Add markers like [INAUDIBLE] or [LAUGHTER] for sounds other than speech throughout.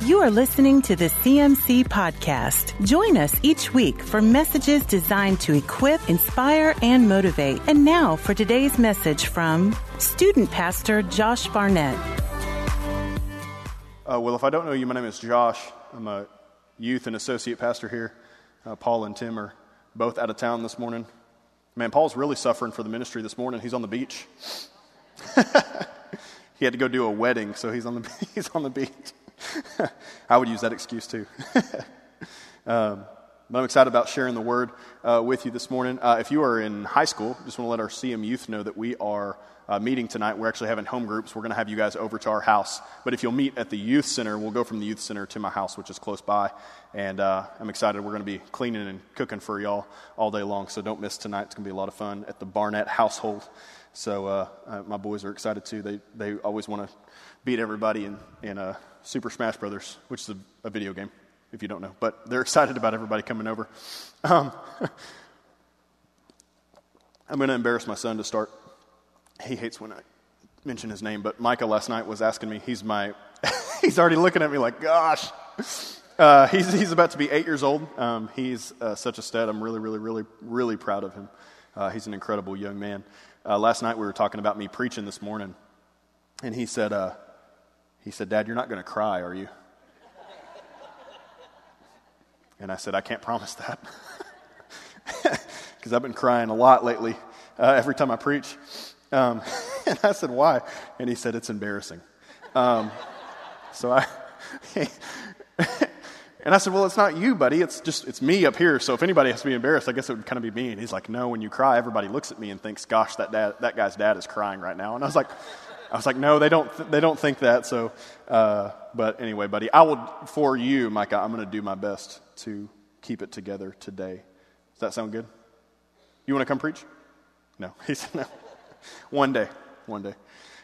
You are listening to the CMC Podcast. Join us each week for messages designed to equip, inspire, and motivate. And now for today's message from student pastor Josh Barnett. Uh, well, if I don't know you, my name is Josh. I'm a youth and associate pastor here. Uh, Paul and Tim are both out of town this morning. Man, Paul's really suffering for the ministry this morning. He's on the beach. [LAUGHS] he had to go do a wedding, so he's on the, [LAUGHS] he's on the beach. [LAUGHS] I would use that excuse too. [LAUGHS] um, but I'm excited about sharing the word uh, with you this morning. Uh, if you are in high school, just want to let our CM youth know that we are uh, meeting tonight. We're actually having home groups. We're going to have you guys over to our house. But if you'll meet at the youth center, we'll go from the youth center to my house, which is close by. And uh, I'm excited. We're going to be cleaning and cooking for y'all all day long. So don't miss tonight. It's going to be a lot of fun at the Barnett household. So uh, uh, my boys are excited too. They, they always want to beat everybody in uh, Super Smash Brothers, which is a, a, video game, if you don't know. But they're excited about everybody coming over. Um, [LAUGHS] I'm going to embarrass my son to start. He hates when I mention his name, but Micah last night was asking me. He's my, [LAUGHS] he's already looking at me like, gosh. Uh, he's, he's about to be eight years old. Um, he's uh, such a stud. I'm really, really, really, really proud of him. Uh, he's an incredible young man. Uh, last night we were talking about me preaching this morning, and he said, uh, he said, Dad, you're not going to cry, are you? And I said, I can't promise that. [LAUGHS] Because I've been crying a lot lately uh, every time I preach. Um, [LAUGHS] and I said, Why? And he said, It's embarrassing. Um, so I. [LAUGHS] and I said, Well, it's not you, buddy. It's just, it's me up here. So if anybody has to be embarrassed, I guess it would kind of be me. And he's like, No, when you cry, everybody looks at me and thinks, Gosh, that, dad, that guy's dad is crying right now. And I was like, I was like, no, they don't, th- they don't think that. So, uh, but anyway, buddy, I will, for you, Micah, I'm going to do my best to keep it together today. Does that sound good? You want to come preach? No. [LAUGHS] He said, no. one day, one day.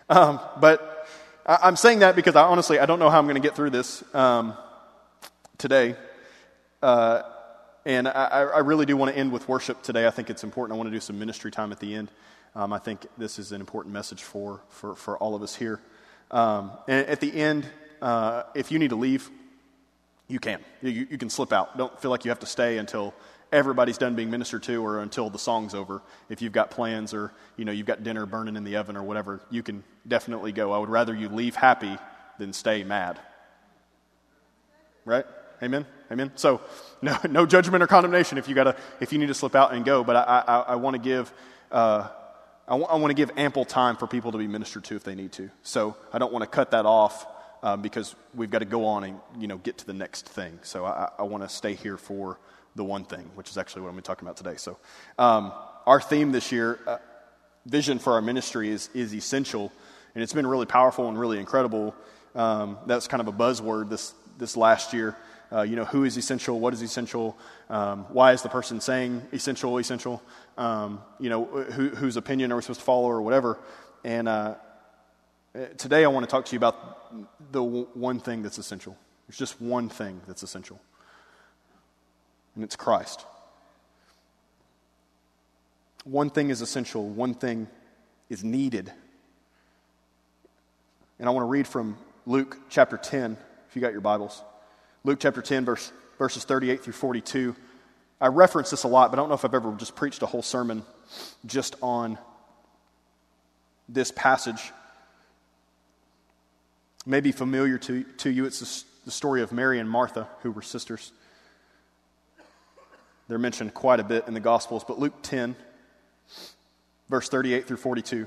Um, but I, am saying that because I honestly, I don't know how I'm going to get through this um, today. Uh, and I, I really do want to end with worship today. I think it's important. I want to do some ministry time at the end. Um, I think this is an important message for, for, for all of us here. Um, and at the end, uh, if you need to leave, you can. You, you can slip out. Don't feel like you have to stay until everybody's done being ministered to or until the song's over. If you've got plans or you know you've got dinner burning in the oven or whatever, you can definitely go. I would rather you leave happy than stay mad. Right? Amen. Amen. So, [LAUGHS] no, no judgment or condemnation if you gotta if you need to slip out and go. But I I, I want to give uh, I, w- I want to give ample time for people to be ministered to if they need to. So I don't want to cut that off uh, because we've got to go on and you know get to the next thing. So I, I want to stay here for the one thing, which is actually what I'm going to be talking about today. So um, our theme this year, uh, vision for our ministry, is is essential, and it's been really powerful and really incredible. Um, that's kind of a buzzword this this last year. Uh, you know, who is essential? What is essential? Um, why is the person saying essential, essential? Um, you know, who, whose opinion are we supposed to follow or whatever? And uh, today I want to talk to you about the w- one thing that's essential. There's just one thing that's essential, and it's Christ. One thing is essential, one thing is needed. And I want to read from Luke chapter 10, if you got your Bibles. Luke chapter 10, verse, verses 38 through 42. I reference this a lot, but I don't know if I've ever just preached a whole sermon just on this passage. It may be familiar to, to you. It's the story of Mary and Martha, who were sisters. They're mentioned quite a bit in the Gospels, but Luke 10, verse 38 through 42.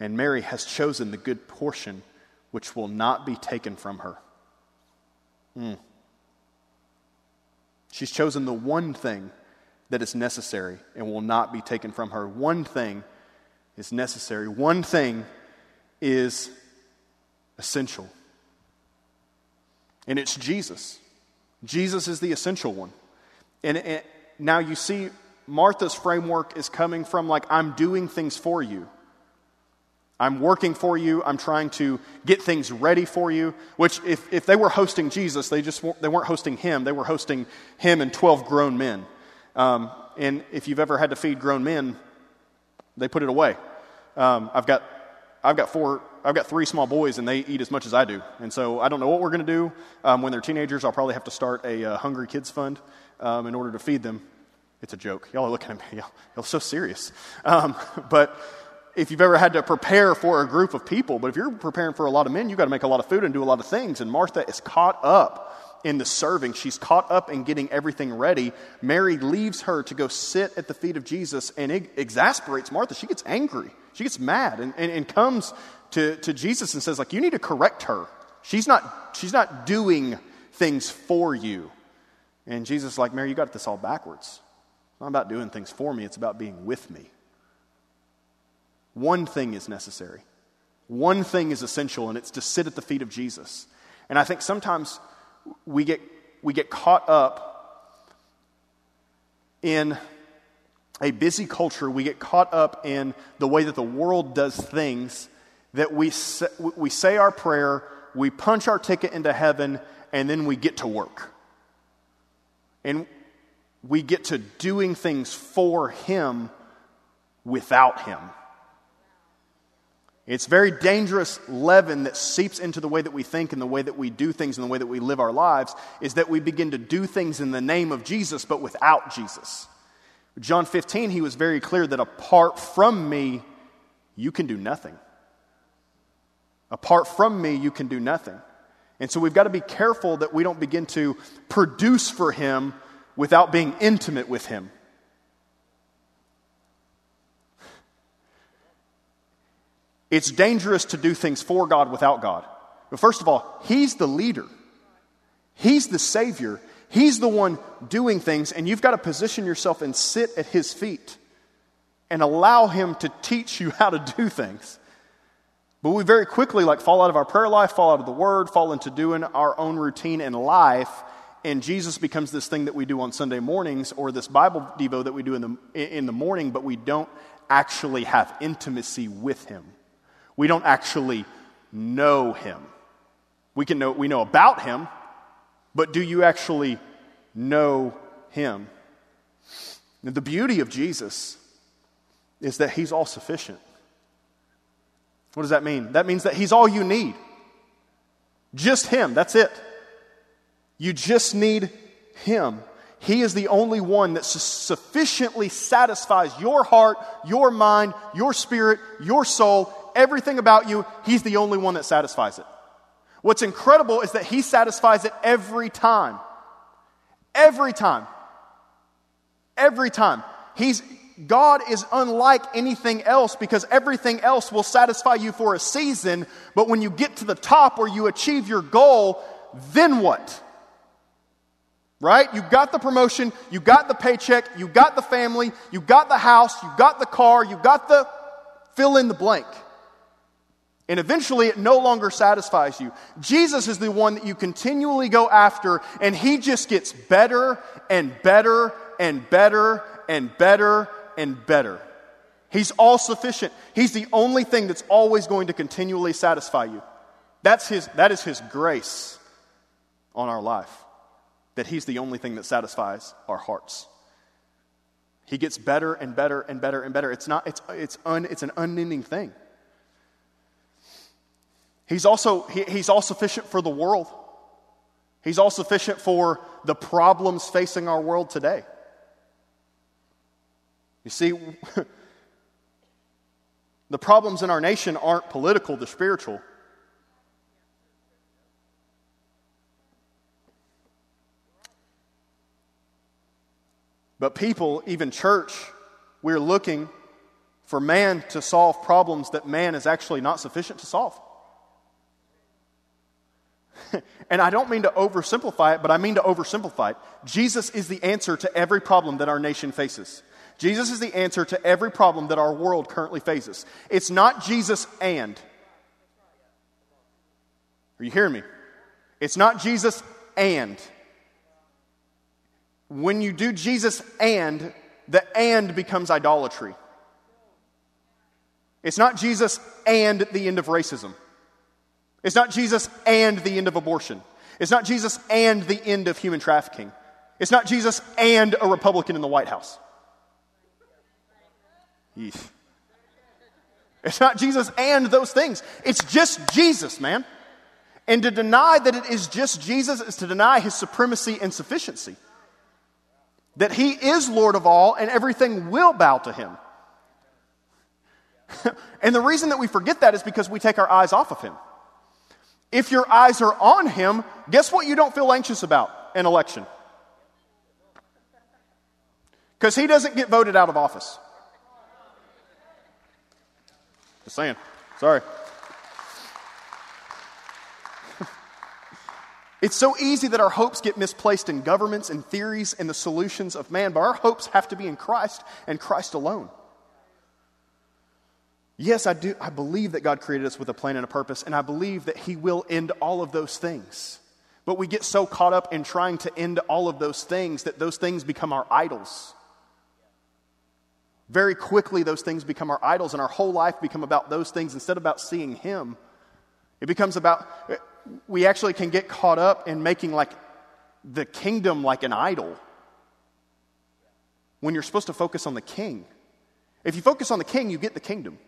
and Mary has chosen the good portion which will not be taken from her. Mm. She's chosen the one thing that is necessary and will not be taken from her. One thing is necessary. One thing is essential. And it's Jesus. Jesus is the essential one. And, and now you see, Martha's framework is coming from like, I'm doing things for you. I'm working for you. I'm trying to get things ready for you. Which, if, if they were hosting Jesus, they just they weren't hosting him. They were hosting him and 12 grown men. Um, and if you've ever had to feed grown men, they put it away. Um, I've got I've got four I've got three small boys and they eat as much as I do. And so I don't know what we're going to do. Um, when they're teenagers, I'll probably have to start a uh, Hungry Kids Fund um, in order to feed them. It's a joke. Y'all are looking at me. [LAUGHS] Y'all, y'all so serious. Um, [LAUGHS] but if you've ever had to prepare for a group of people, but if you're preparing for a lot of men, you've got to make a lot of food and do a lot of things. And Martha is caught up in the serving. She's caught up in getting everything ready. Mary leaves her to go sit at the feet of Jesus and it exasperates Martha. She gets angry. She gets mad and, and, and comes to, to Jesus and says, like, you need to correct her. She's not, she's not doing things for you. And Jesus is like, Mary, you got this all backwards. It's not about doing things for me, it's about being with me. One thing is necessary. One thing is essential, and it's to sit at the feet of Jesus. And I think sometimes we get, we get caught up in a busy culture, we get caught up in the way that the world does things, that we say, we say our prayer, we punch our ticket into heaven, and then we get to work. And we get to doing things for Him without Him. It's very dangerous leaven that seeps into the way that we think and the way that we do things and the way that we live our lives is that we begin to do things in the name of Jesus but without Jesus. John 15, he was very clear that apart from me, you can do nothing. Apart from me, you can do nothing. And so we've got to be careful that we don't begin to produce for him without being intimate with him. It's dangerous to do things for God without God. But first of all, He's the leader, He's the Savior, He's the one doing things, and you've got to position yourself and sit at His feet and allow Him to teach you how to do things. But we very quickly like fall out of our prayer life, fall out of the Word, fall into doing our own routine in life, and Jesus becomes this thing that we do on Sunday mornings or this Bible devo that we do in the, in the morning, but we don't actually have intimacy with Him we don't actually know him. We can know we know about him, but do you actually know him? And the beauty of Jesus is that he's all sufficient. What does that mean? That means that he's all you need. Just him, that's it. You just need him. He is the only one that sufficiently satisfies your heart, your mind, your spirit, your soul, everything about you, He's the only one that satisfies it. What's incredible is that He satisfies it every time. Every time. Every time. He's, God is unlike anything else because everything else will satisfy you for a season, but when you get to the top or you achieve your goal, then what? Right? You got the promotion, you got the paycheck, you got the family, you got the house, you got the car, you got the fill in the blank. And eventually it no longer satisfies you. Jesus is the one that you continually go after, and he just gets better and better and better and better and better. He's all sufficient. He's the only thing that's always going to continually satisfy you. That's his, that is his grace on our life, that he's the only thing that satisfies our hearts. He gets better and better and better and better. It's, not, it's, it's, un, it's an unending thing. He's also, he, he's all sufficient for the world. He's all sufficient for the problems facing our world today. You see, [LAUGHS] the problems in our nation aren't political, they're spiritual. But people, even church, we're looking for man to solve problems that man is actually not sufficient to solve. [LAUGHS] and I don't mean to oversimplify it, but I mean to oversimplify it. Jesus is the answer to every problem that our nation faces. Jesus is the answer to every problem that our world currently faces. It's not Jesus and, Are you hearing me? It's not Jesus and. When you do Jesus and, the and becomes idolatry. It's not Jesus and the end of racism. It's not Jesus and the end of abortion. It's not Jesus and the end of human trafficking. It's not Jesus and a Republican in the White House. It's not Jesus and those things. It's just Jesus, man. And to deny that it is just Jesus is to deny his supremacy and sufficiency. That he is Lord of all and everything will bow to him. [LAUGHS] and the reason that we forget that is because we take our eyes off of him. If your eyes are on him, guess what you don't feel anxious about? An election. Because he doesn't get voted out of office. Just saying. Sorry. [LAUGHS] it's so easy that our hopes get misplaced in governments and theories and the solutions of man, but our hopes have to be in Christ and Christ alone. Yes, I do. I believe that God created us with a plan and a purpose, and I believe that He will end all of those things. But we get so caught up in trying to end all of those things that those things become our idols. Very quickly, those things become our idols, and our whole life become about those things instead of about seeing Him. It becomes about, we actually can get caught up in making like the kingdom like an idol when you're supposed to focus on the king. If you focus on the king, you get the kingdom.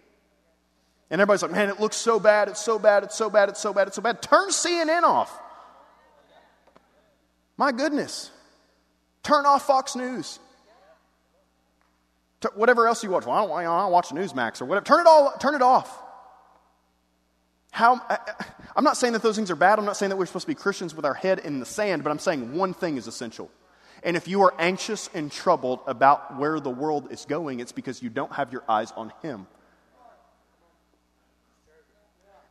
And everybody's like, man, it looks so bad, it's so bad, it's so bad, it's so bad, it's so bad. Turn CNN off. My goodness. Turn off Fox News whatever else you watch. Well, I don't, I don't watch Newsmax or whatever. Turn it all, turn it off. How, I, I'm not saying that those things are bad. I'm not saying that we're supposed to be Christians with our head in the sand, but I'm saying one thing is essential. And if you are anxious and troubled about where the world is going, it's because you don't have your eyes on Him.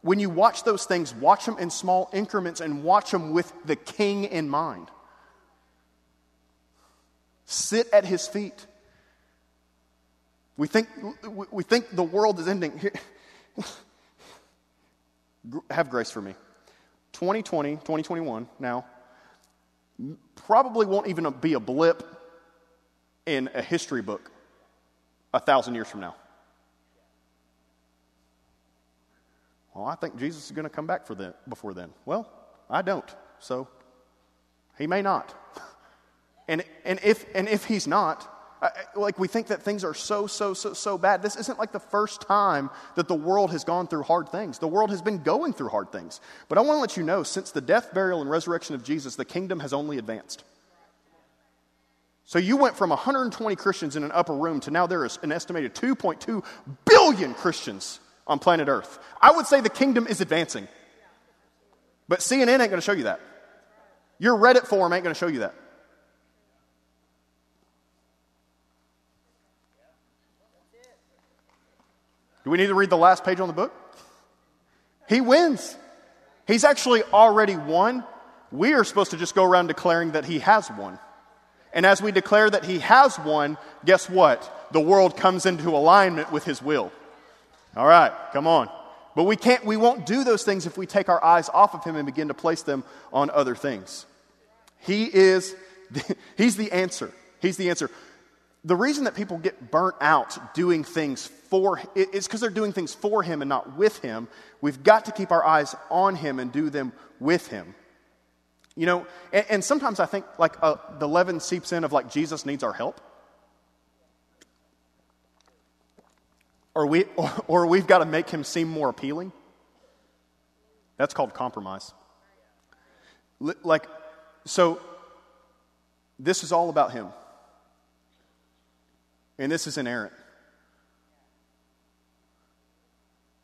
When you watch those things, watch them in small increments and watch them with the King in mind. Sit at His feet. We think, we think the world is ending. [LAUGHS] Have grace for me. 2020, 2021 now, probably won't even be a blip in a history book a thousand years from now. Well, I think Jesus is going to come back for that before then. Well, I don't, so he may not. [LAUGHS] And, and, if, and if he's not, uh, uh, like we think that things are so, so, so, so bad. This isn't like the first time that the world has gone through hard things. The world has been going through hard things. But I want to let you know since the death, burial, and resurrection of Jesus, the kingdom has only advanced. So you went from 120 Christians in an upper room to now there is an estimated 2.2 billion Christians on planet Earth. I would say the kingdom is advancing. But CNN ain't going to show you that. Your Reddit forum ain't going to show you that. Do we need to read the last page on the book? He wins. He's actually already won. We are supposed to just go around declaring that he has won. And as we declare that he has won, guess what? The world comes into alignment with his will. All right, come on. But we can't we won't do those things if we take our eyes off of him and begin to place them on other things. He is the, [LAUGHS] he's the answer. He's the answer. The reason that people get burnt out doing things for is because they're doing things for him and not with him. We've got to keep our eyes on him and do them with him. You know, and, and sometimes I think like uh, the leaven seeps in of like Jesus needs our help. Or, we, or, [LAUGHS] or we've got to make him seem more appealing. That's called compromise. Like, so this is all about him. And this is inerrant.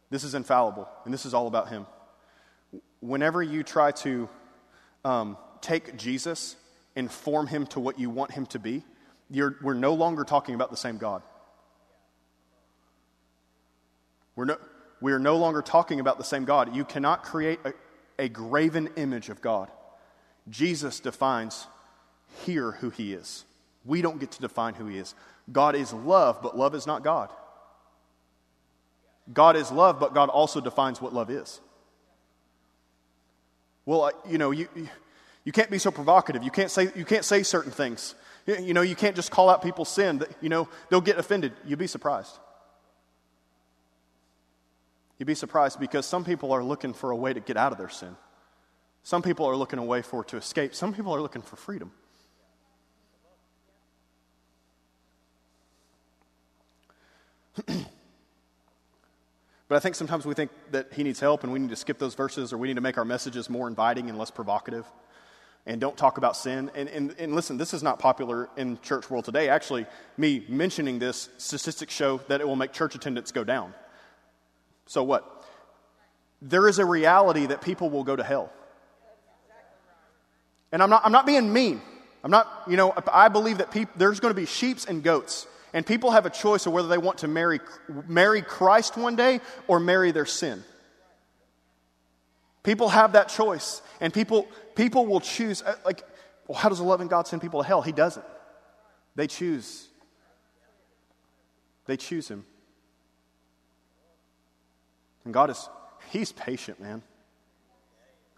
This is infallible, and this is all about Him. Whenever you try to um, take Jesus and form Him to what you want Him to be, we're no longer talking about the same God. We're no, we are no longer talking about the same God. You cannot create a, a graven image of God. Jesus defines here who He is. We don't get to define who He is. God is love, but love is not God. God is love, but God also defines what love is. Well, you know, you, you can't be so provocative. You can't say, you can't say certain things. You know, you can't just call out people's sin. You know, they'll get offended. You'd be surprised. You'd be surprised because some people are looking for a way to get out of their sin. Some people are looking a way for to escape. Some people are looking for freedom. [CLEARS THROAT] But I think sometimes we think that he needs help and we need to skip those verses or we need to make our messages more inviting and less provocative and don't talk about sin. And, and, and listen, this is not popular in church world today. Actually, me mentioning this, statistics show that it will make church attendance go down. So what? There is a reality that people will go to hell. And I'm not, I'm not being mean. I'm not, you know, I believe that people, there's going to be sheeps and goats. And people have a choice of whether they want to marry, marry Christ one day or marry their sin. People have that choice. And people, people will choose, uh, like, well, how does a loving God send people to hell? He doesn't. They choose. They choose Him. And God is, He's patient, man.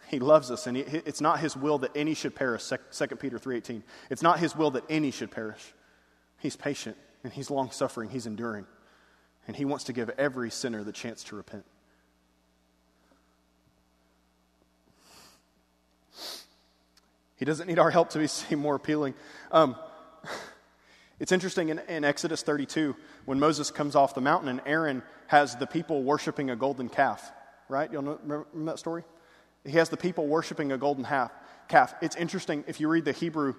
He loves us, and he, it's not His will that any should perish. 2 Peter 3.18. It's not His will that any should perish. He's patient and he's long suffering, he's enduring. And he wants to give every sinner the chance to repent. He doesn't need our help to be more appealing. Um, [LAUGHS] it's interesting in, in, Exodus 32 when Moses comes off the mountain and Aaron has the people worshiping a golden calf. Right? You'll remember that story? He has the people worshiping a golden half, calf. It's interesting if you read the Hebrew,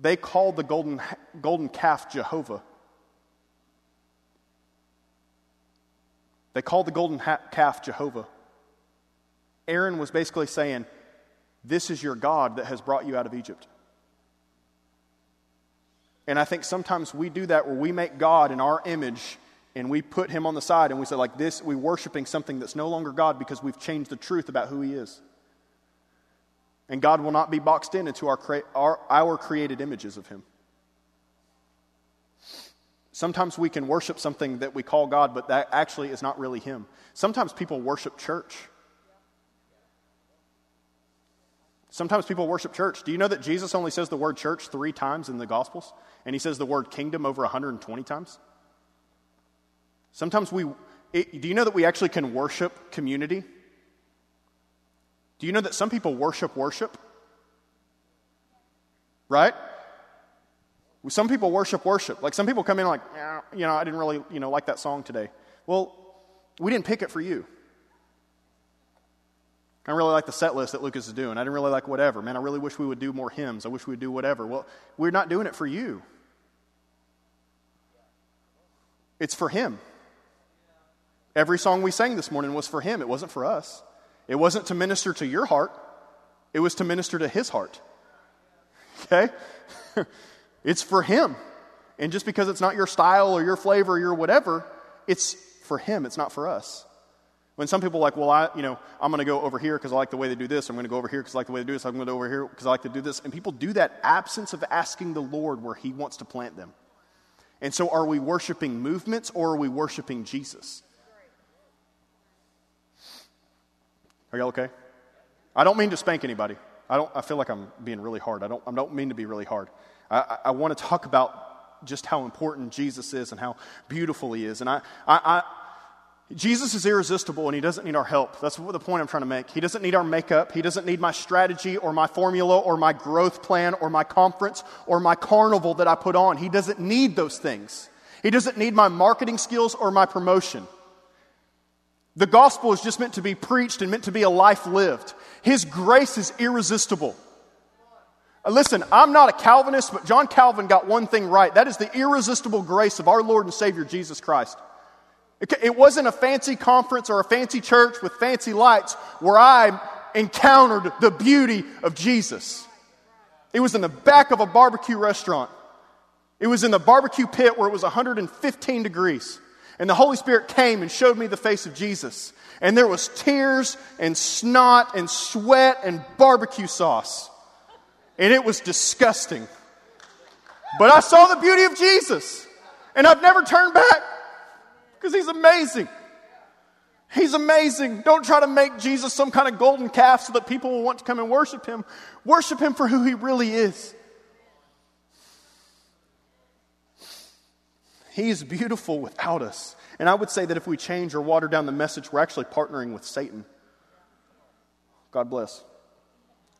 they call the golden, golden calf Jehovah. They called the golden calf Jehovah. Aaron was basically saying, This is your God that has brought you out of Egypt. And I think sometimes we do that where we make God in our image and we put him on the side and we say, like this, we're worshiping something that's no longer God because we've changed the truth about who he is. And God will not be boxed in into our, our, our created images of him. Sometimes we can worship something that we call God, but that actually is not really Him. Sometimes people worship church. Sometimes people worship church. Do you know that Jesus only says the word church three times in the Gospels? And he says the word kingdom over 120 times? Sometimes we, it, do you know that we actually can worship community? Do you know that some people worship worship? Right? Some people worship worship. Like some people come in like, you know, I didn't really, you know, like that song today. Well, we didn't pick it for you. I really like the set list that Lucas is doing. I didn't really like whatever. Man, I really wish we would do more hymns. I wish we would do whatever. Well, we're not doing it for you. It's for him. Every song we sang this morning was for him. It wasn't for us. It wasn't to minister to your heart. It was to minister to his heart. Okay? [LAUGHS] It's for Him. And just because it's not your style or your flavor or your whatever, it's for Him. It's not for us. When some people are like, well, I, you know, I'm going to go over here because I like the way they do this. I'm going to go over here because I like the way they do this. I'm going to go over here because I like to do this. And people do that absence of asking the Lord where He wants to plant them. And so, are we worshiping movements or are we worshiping Jesus? Are y'all okay? I don't mean to spank anybody. I don't. I feel like I'm being really hard. I don't. I don't mean to be really hard. I, I want to talk about just how important Jesus is and how beautiful he is. And I, I, I, Jesus is irresistible and he doesn't need our help. That's the point I'm trying to make. He doesn't need our makeup. He doesn't need my strategy or my formula or my growth plan or my conference or my carnival that I put on. He doesn't need those things. He doesn't need my marketing skills or my promotion. The gospel is just meant to be preached and meant to be a life lived. His grace is irresistible. Uh, listen, I'm not a Calvinist, but John Calvin got one thing right. That is the irresistible grace of our Lord and Savior Jesus Christ. It wasn't a fancy conference or a fancy church with fancy lights where I encountered the beauty of Jesus. It was in the back of a barbecue restaurant. It was in the barbecue pit where it was 115 degrees. And the Holy Spirit came and showed me the face of Jesus. And there was tears and snot and sweat and barbecue sauce and it was disgusting. But I saw the beauty of Jesus, and I've never turned back because he's amazing. He's amazing. Don't try to make Jesus some kind of golden calf so that people will want to come and worship him. Worship him for who he really is. He is beautiful without us. And I would say that if we change or water down the message, we're actually partnering with Satan. God bless.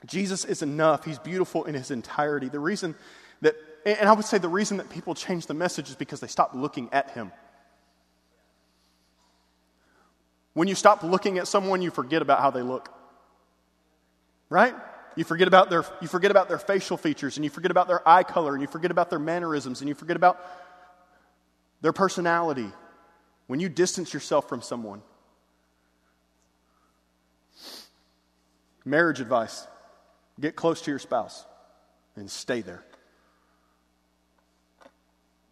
Jesus is enough. He's beautiful in his entirety. The reason that, and I would say the reason that people change the message is because they stop looking at him. When you stop looking at someone, you forget about how they look. Right? You forget about their you forget about their facial features and you forget about their eye color and you forget about their mannerisms and you forget about their personality. When you distance yourself from someone. Marriage advice. Get close to your spouse and stay there.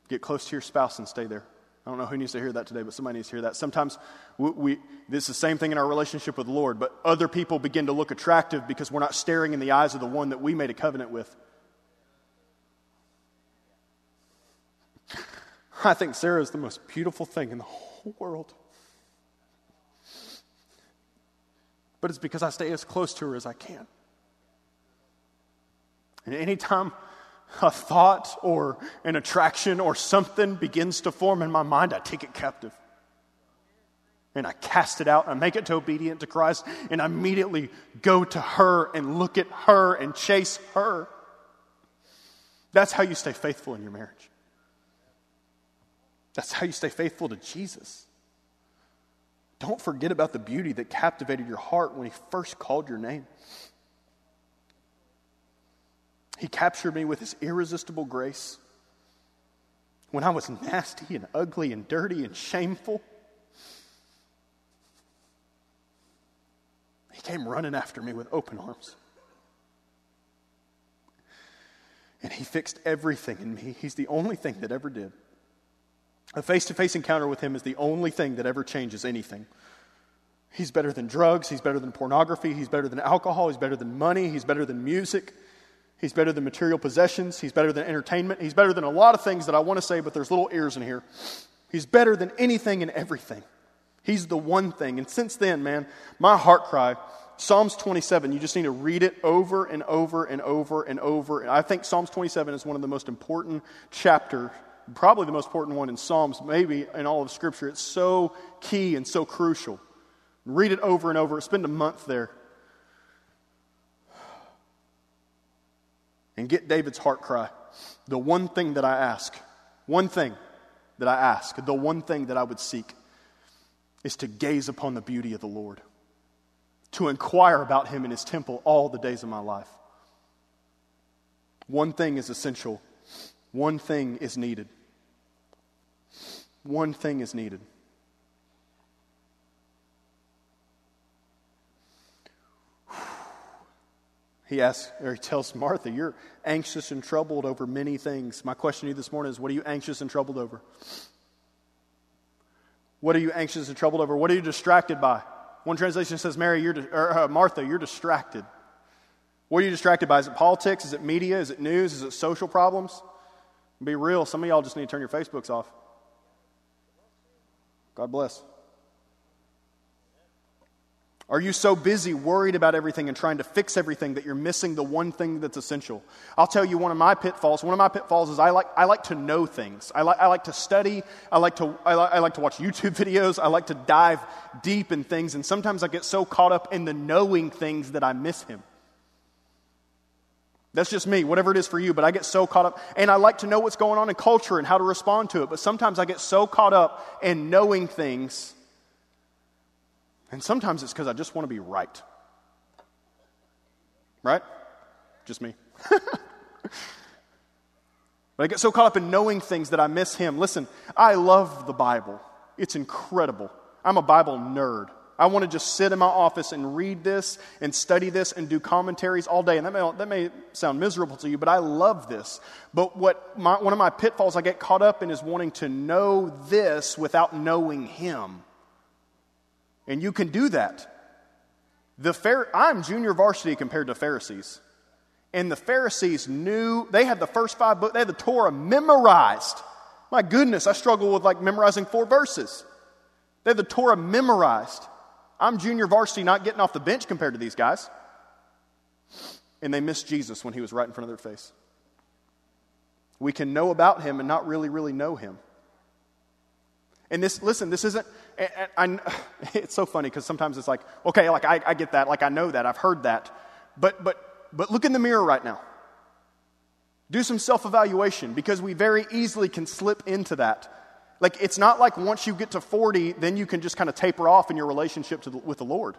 Get close to your spouse and stay there. I don't know who needs to hear that today, but somebody needs to hear that. Sometimes we, we, this is the same thing in our relationship with the Lord, but other people begin to look attractive because we're not staring in the eyes of the one that we made a covenant with. I think Sarah is the most beautiful thing in the whole world. But it's because I stay as close to her as I can. And anytime a thought or an attraction or something begins to form in my mind, I take it captive. And I cast it out, I make it to obedient to Christ, and I immediately go to her and look at her and chase her. That's how you stay faithful in your marriage. That's how you stay faithful to Jesus. Don't forget about the beauty that captivated your heart when he first called your name. He captured me with his irresistible grace. When I was nasty and ugly and dirty and shameful, he came running after me with open arms. And he fixed everything in me. He's the only thing that ever did. A face to face encounter with him is the only thing that ever changes anything. He's better than drugs. He's better than pornography. He's better than alcohol. He's better than money. He's better than music. He's better than material possessions. He's better than entertainment. He's better than a lot of things that I want to say, but there's little ears in here. He's better than anything and everything. He's the one thing. And since then, man, my heart cry, Psalms 27, you just need to read it over and over and over and over. And I think Psalms 27 is one of the most important chapters, probably the most important one in Psalms, maybe in all of Scripture. It's so key and so crucial. Read it over and over. Spend a month there. and get David's heart cry. The one thing that I ask, one thing that I ask, the one thing that I would seek is to gaze upon the beauty of the Lord, to inquire about him in his temple all the days of my life. One thing is essential, one thing is needed. One thing is needed. He asks, or he tells Martha, You're anxious and troubled over many things. My question to you this morning is What are you anxious and troubled over? What are you anxious and troubled over? What are you distracted by? One translation says, Mary, you're, or, uh, Martha, you're distracted. What are you distracted by? Is it politics? Is it media? Is it news? Is it social problems? Be real, some of y'all just need to turn your Facebooks off. God bless. Are you so busy worried about everything and trying to fix everything that you're missing the one thing that's essential? I'll tell you one of my pitfalls. One of my pitfalls is I like, I like to know things. I like, I like to study. I like to, I, I like to watch YouTube [LAUGHS] videos. I like to dive deep in things. And sometimes I get so caught up in the knowing things that I miss Him. That's just me, whatever it is for you, but I get so caught up. And I like to know what's going on in culture and how to respond to it. But sometimes I get so caught up in knowing things and sometimes it's because I just want to be right. Right? Just me. [LAUGHS] but I get so caught up in knowing things that I miss Him. Listen, I love the Bible, it's incredible. I'm a Bible nerd. I want to just sit in my office and read this and study this and do commentaries all day. And that may, that may sound miserable to you, but I love this. But what my, one of my pitfalls I get caught up in is wanting to know this without knowing Him. And you can do that. The Phar- I'm junior varsity compared to Pharisees. And the Pharisees knew, they had the first five books, they had the Torah memorized. My goodness, I struggle with like memorizing four verses. They had the Torah memorized. I'm junior varsity, not getting off the bench compared to these guys. And they missed Jesus when he was right in front of their face. We can know about him and not really, really know him. And this, listen, this isn't, I, I, [LAUGHS] it's so funny because sometimes it's like, okay, like I, I get that, like I know that, I've heard that. But, but, but look in the mirror right now. Do some self evaluation because we very easily can slip into that. Like, it's not like once you get to 40, then you can just kind of taper off in your relationship the, with the Lord.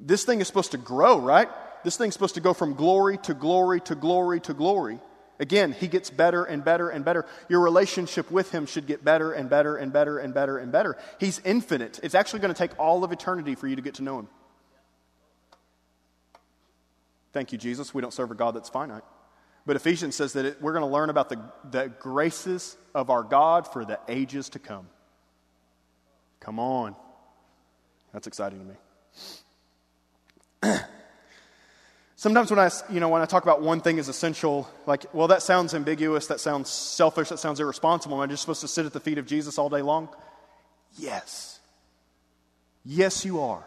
This thing is supposed to grow, right? This thing's supposed to go from glory to glory to glory to glory. Again, he gets better and better and better. Your relationship with him should get better and better and better and better and better. He's infinite. It's actually going to take all of eternity for you to get to know him. Thank you, Jesus. We don't serve a God that's finite. But Ephesians says that it, we're going to learn about the, the graces of our God for the ages to come. Come on. That's exciting to me. [CLEARS THROAT] Sometimes when I, you know, when I talk about one thing is essential, like, well, that sounds ambiguous, that sounds selfish, that sounds irresponsible. Am I just supposed to sit at the feet of Jesus all day long? Yes. Yes, you are.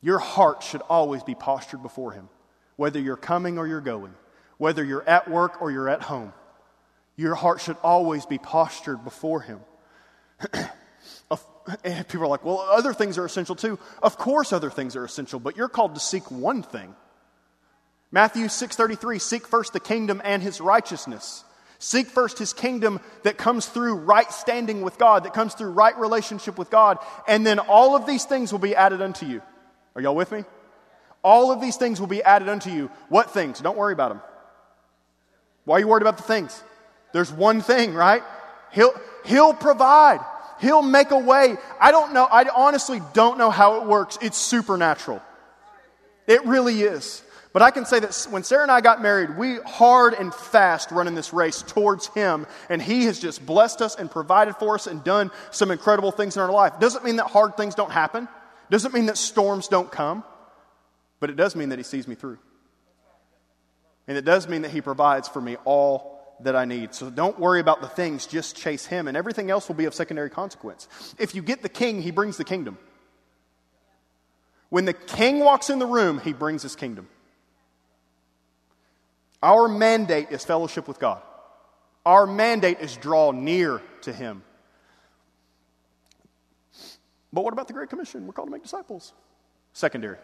Your heart should always be postured before Him, whether you're coming or you're going whether you're at work or you're at home. Your heart should always be postured before Him. [CLEARS THROAT] people are like, well, other things are essential too. Of course, other things are essential, but you're called to seek one thing. Matthew 6:33 seek first the kingdom and his righteousness. Seek first his kingdom that comes through right standing with God, that comes through right relationship with God, and then all of these things will be added unto you. Are y'all with me? All of these things will be added unto you. What things? Don't worry about them. Why are you worried about the things? There's one thing, right? He'll, he'll provide. He'll make a way. I don't know. I honestly don't know how it works. It's supernatural. It really is. But I can say that when Sarah and I got married, we hard and fast running this race towards Him, and He has just blessed us and provided for us and done some incredible things in our life. Doesn't mean that hard things don't happen, doesn't mean that storms don't come, but it does mean that He sees me through. And it does mean that He provides for me all that I need. So don't worry about the things, just chase Him, and everything else will be of secondary consequence. If you get the king, He brings the kingdom. When the king walks in the room, He brings His kingdom. Our mandate is fellowship with God. Our mandate is draw near to Him. But what about the Great Commission? We're called to make disciples. Secondary.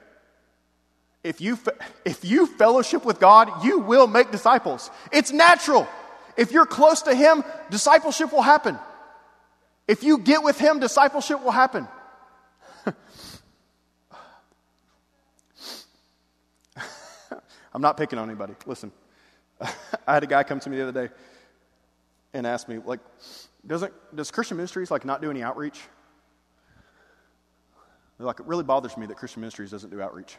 If you, if you fellowship with God, you will make disciples. It's natural. If you're close to Him, discipleship will happen. If you get with Him, discipleship will happen. [LAUGHS] I'm not picking on anybody. Listen, [LAUGHS] I had a guy come to me the other day and ask me, like, doesn't, does Christian Ministries, like, not do any outreach? They're like, it really bothers me that Christian Ministries doesn't do outreach.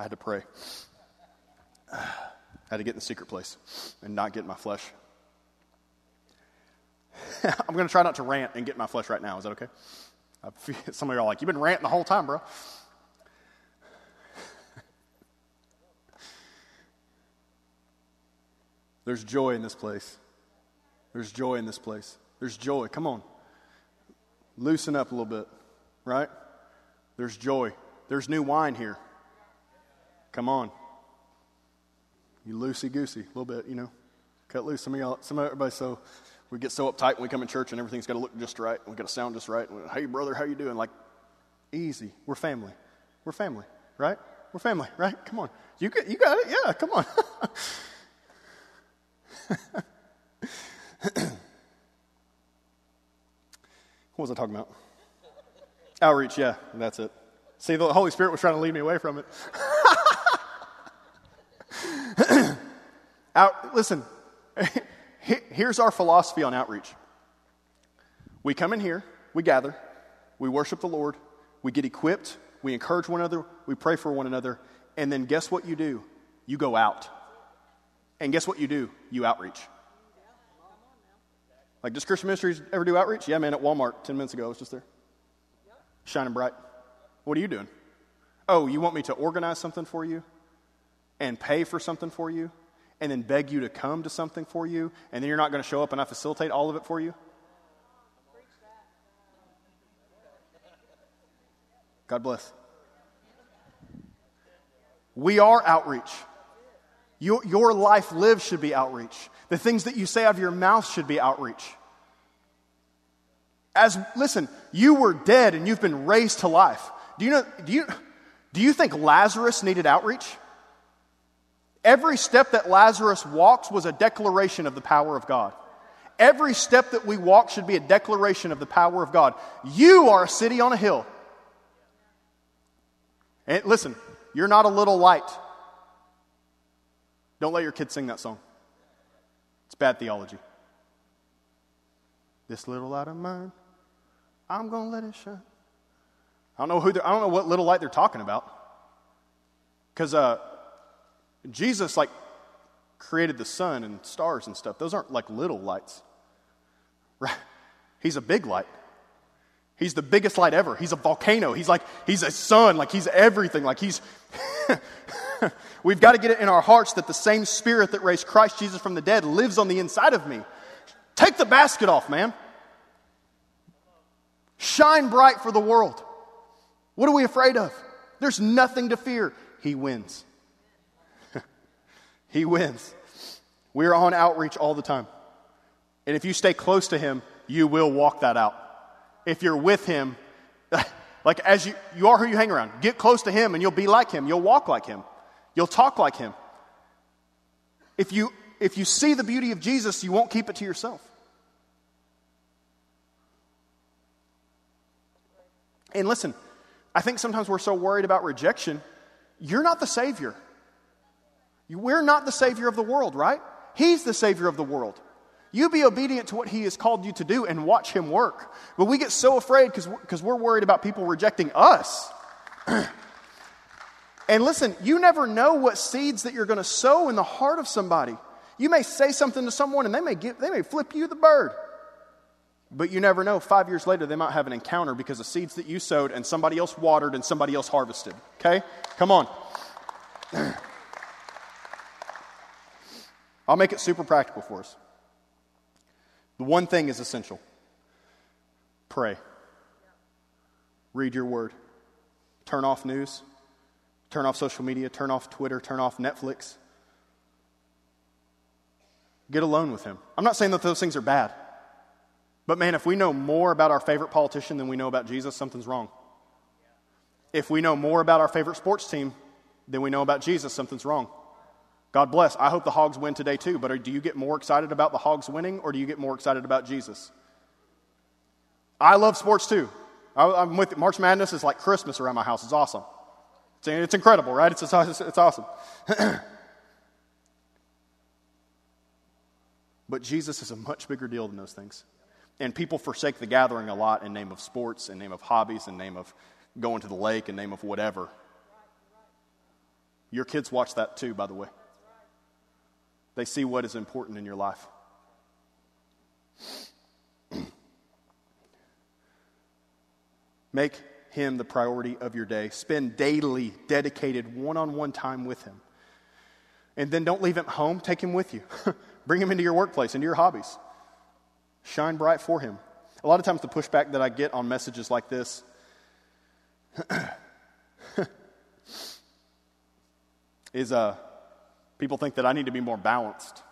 I had to pray. [SIGHS] I had to get in the secret place and not get in my flesh. [LAUGHS] I'm going to try not to rant and get in my flesh right now. Is that okay? [LAUGHS] some of y'all are like, you've been ranting the whole time, bro. [LAUGHS] There's joy in this place. There's joy in this place. There's joy. Come on. Loosen up a little bit, right? There's joy. There's new wine here. Come on. You loosey goosey, a little bit, you know. Cut loose. Some of y'all, some of everybody, so we get so uptight when we come in church and everything's got to look just right. We got to sound just right. Hey, brother, how you doing? Like, easy. We're family. We're family, right? We're family, right? Come on. You you got it? Yeah, come on. [LAUGHS] what was I talking about? Outreach, yeah, that's it. See, the Holy Spirit was trying to lead me away from it. [LAUGHS] [CLEARS THROAT] Out, listen, [LAUGHS] here's our philosophy on outreach. We come in here, we gather, we worship the Lord, we get equipped, we encourage one another, we pray for one another, and then guess what you do? You go out. And guess what you do? You outreach. Like, does Christian Ministries ever do outreach? Yeah, man, at Walmart 10 minutes ago, I was just there. Shining bright. What are you doing? Oh, you want me to organize something for you? And pay for something for you and then beg you to come to something for you, and then you're not going to show up and I facilitate all of it for you? God bless. We are outreach. Your, your life lived should be outreach. The things that you say out of your mouth should be outreach. As listen, you were dead and you've been raised to life. Do you know do you do you think Lazarus needed outreach? Every step that Lazarus walks was a declaration of the power of God. Every step that we walk should be a declaration of the power of God. You are a city on a hill. And listen, you're not a little light. Don't let your kids sing that song. It's bad theology. This little light of mine, I'm going to let it shine. I don't know who I don't know what little light they're talking about. Because uh, Jesus like created the sun and stars and stuff. Those aren't like little lights. Right? He's a big light. He's the biggest light ever. He's a volcano. He's like, he's a sun. Like, he's everything. Like, he's. [LAUGHS] We've got to get it in our hearts that the same spirit that raised Christ Jesus from the dead lives on the inside of me. Take the basket off, man. Shine bright for the world. What are we afraid of? There's nothing to fear. He wins. He wins. We're on outreach all the time. And if you stay close to Him, you will walk that out if you're with Him, [LAUGHS] like as you, you are who you hang around, get close to Him and you'll be like Him. You'll walk like Him. You'll talk like Him. If you, if you see the beauty of Jesus, you won't keep it to yourself. And listen, I think sometimes we're so worried about rejection. You're not the Savior. We're not the Savior of the world, right? He's the Savior of the world. You be obedient to what He has called you to do and watch Him work. But we get so afraid because we're worried about people rejecting us. [CLEARS THROAT] and listen, you never know what seeds that you're going to sow in the heart of somebody. You may say something to someone and they may, give, they may flip you the bird. But you never know. Five years later, they might have an encounter because of seeds that you sowed and somebody else watered and somebody else harvested. Okay? Come on. [CLEARS THROAT] I'll make it super practical for us. The one thing is essential pray, read your word, turn off news, turn off social media, turn off Twitter, turn off Netflix. Get alone with him. I'm not saying that those things are bad. But man, if we know more about our favorite politician than we know about Jesus, something's wrong. If we know more about our favorite sports team than we know about Jesus, something's wrong. God bless. I hope the Hogs win today too, but do you get more excited about the Hogs winning or do you get more excited about Jesus? I love sports too. I, am with March Madness is like Christmas around my house. It's awesome. It's, it's incredible, right? It's, it's, it's awesome. [CLEARS THROAT] but Jesus is a much bigger deal than those things. And people forsake the gathering a lot in name of sports, in name of hobbies, in name of going to the lake, in name of whatever. Your kids watch that too, by the way. They see what is important in your life. [CLEARS THROAT] Make him the priority of your day. Spend daily dedicated one on one time with him. And then don't leave him home, take him with you. [LAUGHS] Bring him into your workplace, into your hobbies. Shine bright for him. A lot of times, the pushback that I get on messages like this [CLEARS THROAT] is uh, People think that I need to be more balanced,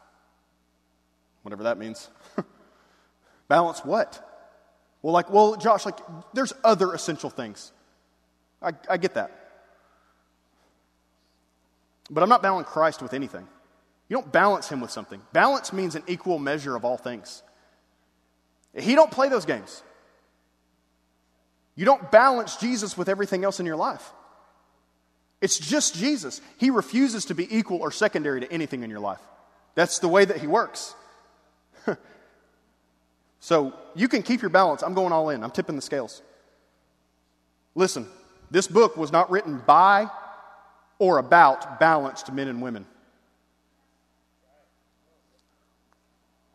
whatever that means. [LAUGHS] Balance what? Well, like, well, Josh, like, there's other essential things. I, I get that. But I'm not balancing Christ with anything. You don't balance him with something. Balance means an equal measure of all things. He don't play those games. You don't balance Jesus with everything else in your life. It's just Jesus. He refuses to be equal or secondary to anything in your life. That's the way that He works. [LAUGHS] so you can keep your balance. I'm going all in, I'm tipping the scales. Listen, this book was not written by or about balanced men and women.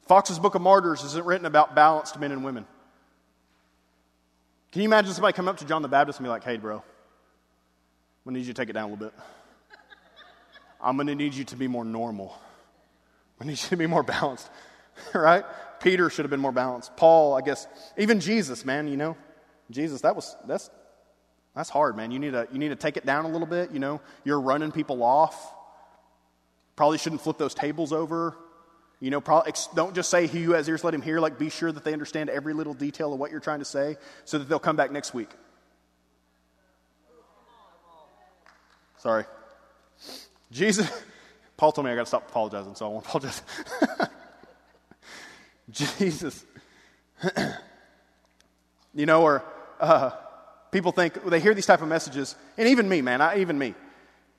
Fox's Book of Martyrs isn't written about balanced men and women. Can you imagine somebody come up to John the Baptist and be like, hey, bro, I'm to need you to take it down a little bit. I'm to need you to be more normal. I need you to be more balanced, [LAUGHS] right? Peter should have been more balanced. Paul, I guess, even Jesus, man, you know, Jesus, that was, that's, that's hard, man. You need, to, you need to take it down a little bit. You know, you're running people off. Probably shouldn't flip those tables over. You know, probably, don't just say, He who has ears, let him hear. Like, be sure that they understand every little detail of what you're trying to say so that they'll come back next week. Sorry. Jesus, Paul told me I got to stop apologizing, so I won't apologize. [LAUGHS] Jesus. [CLEARS THROAT] you know, or uh, people think, they hear these type of messages, and even me, man, I, even me.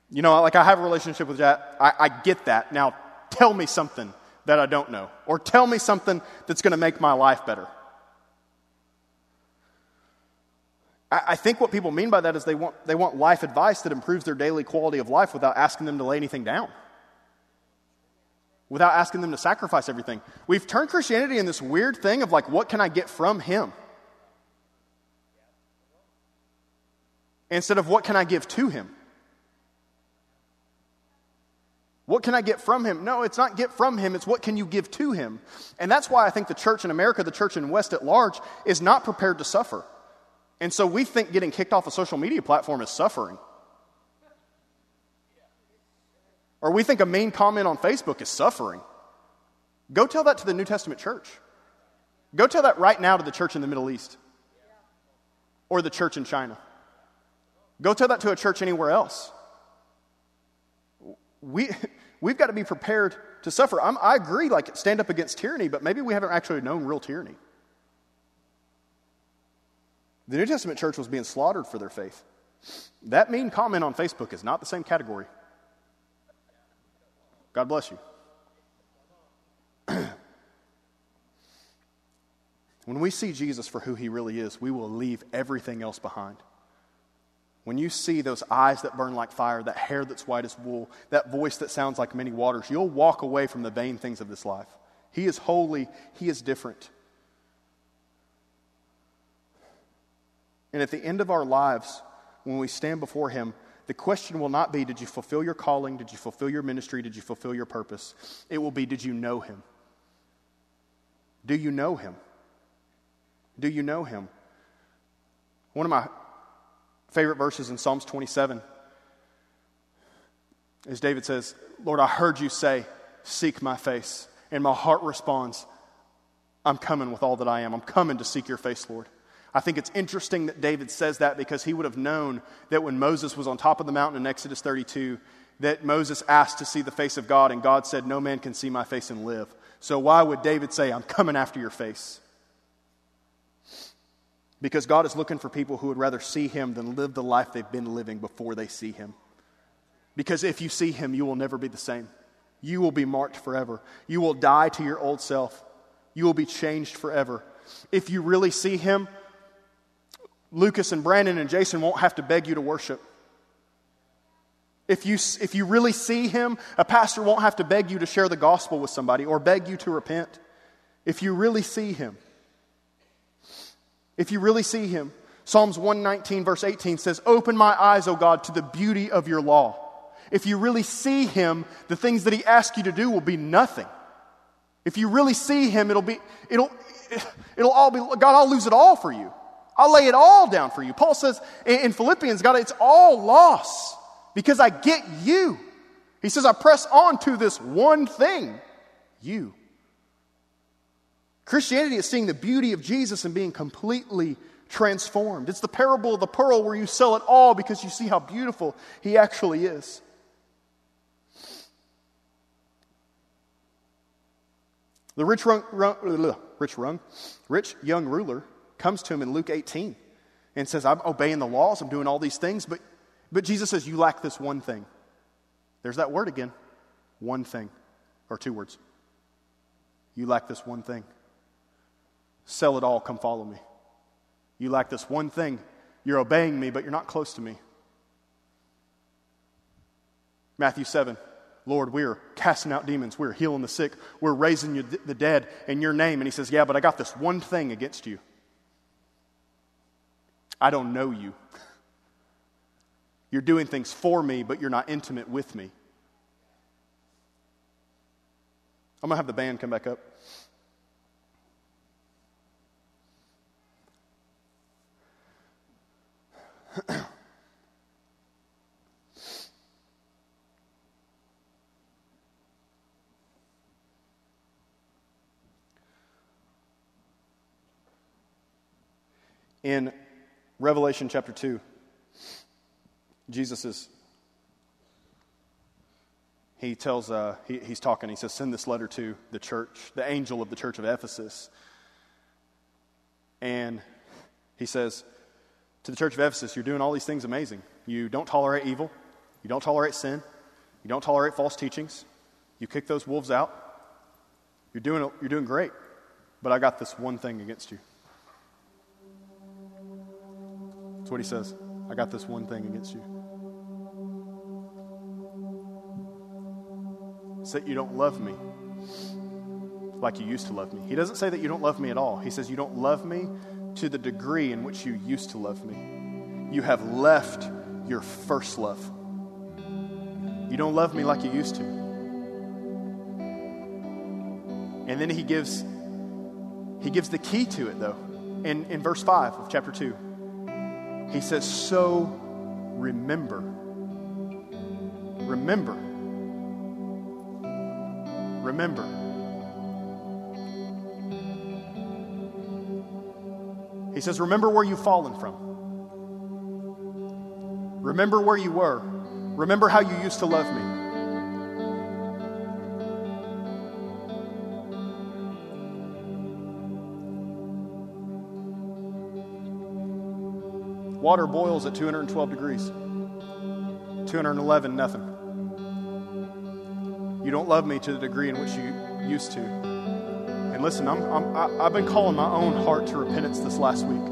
You know, like I have a relationship with Jack. I, I get that. Now, tell me something that I don't know, or tell me something that's going to make my life better. I, I think what people mean by that is they want, they want life advice that improves their daily quality of life without asking them to lay anything down, without asking them to sacrifice everything. We've turned Christianity in this weird thing of like, what can I get from Him? Instead of what can I give to Him? What can I get from him? No, it's not get from him, it's what can you give to him. And that's why I think the church in America, the church in West at large, is not prepared to suffer. And so we think getting kicked off a social media platform is suffering. Or we think a mean comment on Facebook is suffering. Go tell that to the New Testament church. Go tell that right now to the church in the Middle East or the church in China. Go tell that to a church anywhere else we, [LAUGHS] we've got to be prepared to suffer. I'm, I agree, like, stand up against tyranny, but maybe we haven't actually known real tyranny. The New Testament church was being slaughtered for their faith. That mean comment on Facebook is not the same category. God bless you. [CLEARS THROAT] when we see Jesus for who he really is, we will leave everything else behind. When you see those eyes that burn like fire, that hair that's white as wool, that voice that sounds like many waters, you'll walk away from the vain things of this life. He is holy, He is different. And at the end of our lives, when we stand before Him, the question will not be, Did you fulfill your calling? Did you fulfill your ministry? Did you fulfill your purpose? It will be, Did you know Him? Do you know Him? Do you know Him? One of my favorite verses in Psalms 27 is David says, Lord, I heard you say, Seek my face. And my heart responds, I'm coming with all that I am. I'm coming to seek your face, Lord. I think it's interesting that David says that because he would have known that when Moses was on top of the mountain in Exodus 32, that Moses asked to see the face of God, and God said, No man can see my face and live. So why would David say, I'm coming after your face? Because God is looking for people who would rather see Him than live the life they've been living before they see Him. Because if you see Him, you will never be the same. You will be marked forever. You will die to your old self. You will be changed forever. If you really see Him, Lucas and Brandon and Jason won't have to beg you to worship. If you, if you really see him, a pastor won't have to beg you to share the gospel with somebody or beg you to repent. If you really see him, if you really see him. Psalms 119, verse 18 says, Open my eyes, O God, to the beauty of your law. If you really see him, the things that he asks you to do will be nothing. If you really see him, it'll be, it'll, it'll all be, God, I'll lose it all for you. I'll lay it all down for you. Paul says in Philippians, God, it's all loss because I get you. He says, I press on to this one thing, you. Christianity is seeing the beauty of Jesus and being completely transformed. It's the parable of the pearl where you sell it all because you see how beautiful he actually is. The rich, rung, rung, rich, rung, rich young ruler comes to him in Luke 18 and says, I'm obeying the laws, I'm doing all these things, but, but Jesus says, You lack this one thing. There's that word again one thing, or two words. You lack this one thing. Sell it all, come follow me. You lack this one thing. You're obeying me, but you're not close to me. Matthew 7. Lord, we're casting out demons. We're healing the sick. We're raising the dead in your name. And he says, Yeah, but I got this one thing against you. I don't know you. You're doing things for me, but you're not intimate with me. I'm going to have the band come back up. In Revelation chapter 2, Jesus is, he tells, uh, he, he's talking, he says, send this letter to the church, the angel of the church of Ephesus. And he says, to the church of Ephesus, you're doing all these things amazing. You don't tolerate evil, you don't tolerate sin, you don't tolerate false teachings, you kick those wolves out. You're doing, you're doing great, but I got this one thing against you. That's what he says. I got this one thing against you. It's that you don't love me like you used to love me. He doesn't say that you don't love me at all. He says you don't love me to the degree in which you used to love me. You have left your first love. You don't love me like you used to. And then he gives he gives the key to it though. In in verse 5 of chapter 2. He says, So remember. Remember. Remember. He says, Remember where you've fallen from. Remember where you were. Remember how you used to love me. Water boils at 212 degrees. 211, nothing. You don't love me to the degree in which you used to. And listen, I'm, I'm, I, have been calling my own heart to repentance this last week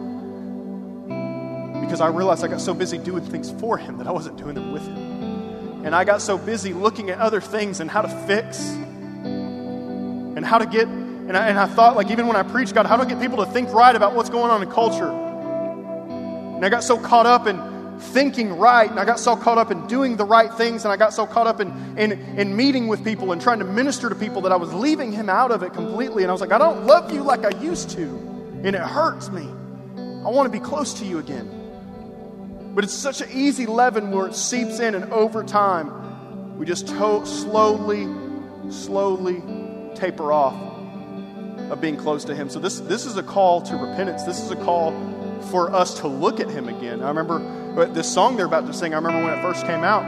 because I realized I got so busy doing things for Him that I wasn't doing them with Him. And I got so busy looking at other things and how to fix and how to get. And I, and I thought, like, even when I preach, God, how do I get people to think right about what's going on in culture? And I got so caught up in thinking right, and I got so caught up in doing the right things, and I got so caught up in, in, in meeting with people and trying to minister to people that I was leaving him out of it completely. And I was like, I don't love you like I used to, and it hurts me. I want to be close to you again. But it's such an easy leaven where it seeps in, and over time, we just to- slowly, slowly taper off of being close to Him. So, this, this is a call to repentance. This is a call for us to look at him again. I remember this song they're about to sing, I remember when it first came out,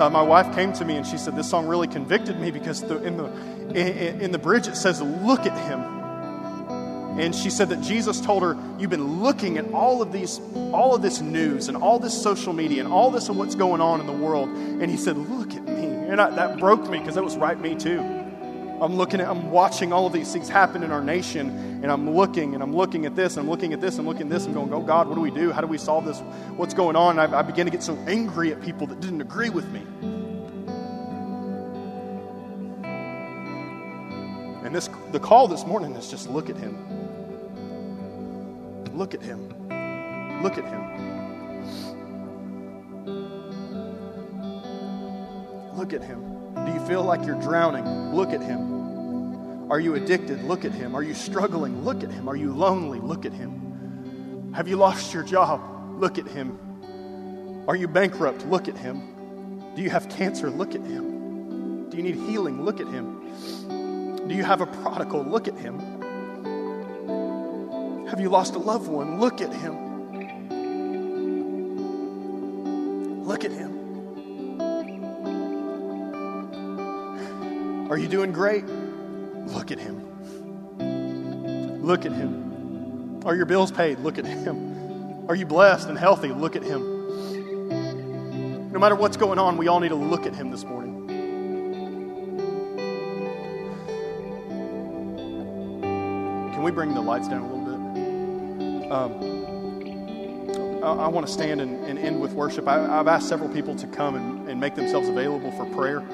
uh, my wife came to me and she said, This song really convicted me because the, in, the, in, in the bridge it says, Look at him. And she said that Jesus told her, You've been looking at all of these, all of this news and all this social media and all this of what's going on in the world. And he said, Look at me. And I, that broke me because that was right me too. I'm looking at, I'm watching all of these things happen in our nation, and I'm looking and I'm looking at this, and I'm looking at this, and I'm looking at this, and going, oh God, what do we do? How do we solve this? What's going on? And I, I began to get so angry at people that didn't agree with me. And this, the call this morning is just look at him. Look at him. Look at him. Look at him. Do you feel like you're drowning? Look at him. Are you addicted? Look at him. Are you struggling? Look at him. Are you lonely? Look at him. Have you lost your job? Look at him. Are you bankrupt? Look at him. Do you have cancer? Look at him. Do you need healing? Look at him. Do you have a prodigal? Look at him. Have you lost a loved one? Look at him. Look at him. Are you doing great? Look at him. Look at him. Are your bills paid? Look at him. Are you blessed and healthy? Look at him. No matter what's going on, we all need to look at him this morning. Can we bring the lights down a little bit? Um, I, want to stand and, and, end with worship. I, have asked several people to come and, and make themselves available for prayer.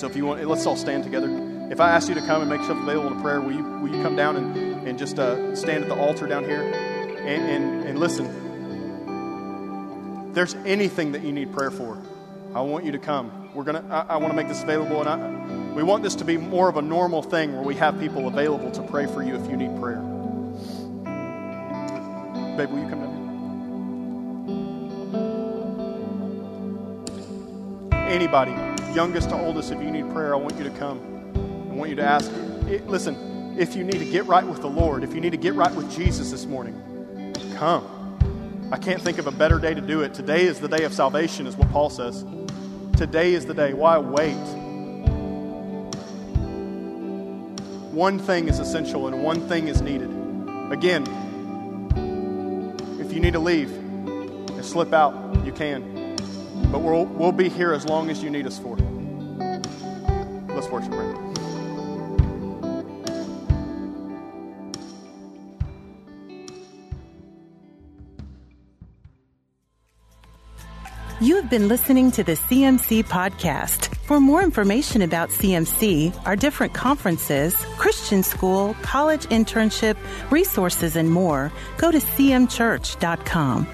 So if you want, let's all stand together. If I ask you to come and make yourself available to prayer, will you, will you come down and, and just uh, stand at the altar down here and, and, and listen? If there's anything that you need prayer for, I want you to come. We're gonna. I, I want to make this available, and I, We want this to be more of a normal thing where we have people available to pray for you if you need prayer. Babe, will you come down? Anybody, youngest to oldest, if you need prayer, I want you to come. I want you to ask. It, listen, if you need to get right with the Lord, if you need to get right with Jesus this morning, come. I can't think of a better day to do it. Today is the day of salvation, is what Paul says. Today is the day. Why wait? One thing is essential and one thing is needed. Again, if you need to leave and slip out, you can. But we'll, we'll be here as long as you need us for. Let's worship, Brandon. You have been listening to the CMC podcast. For more information about CMC, our different conferences, Christian school, college internship, resources, and more, go to cmchurch.com.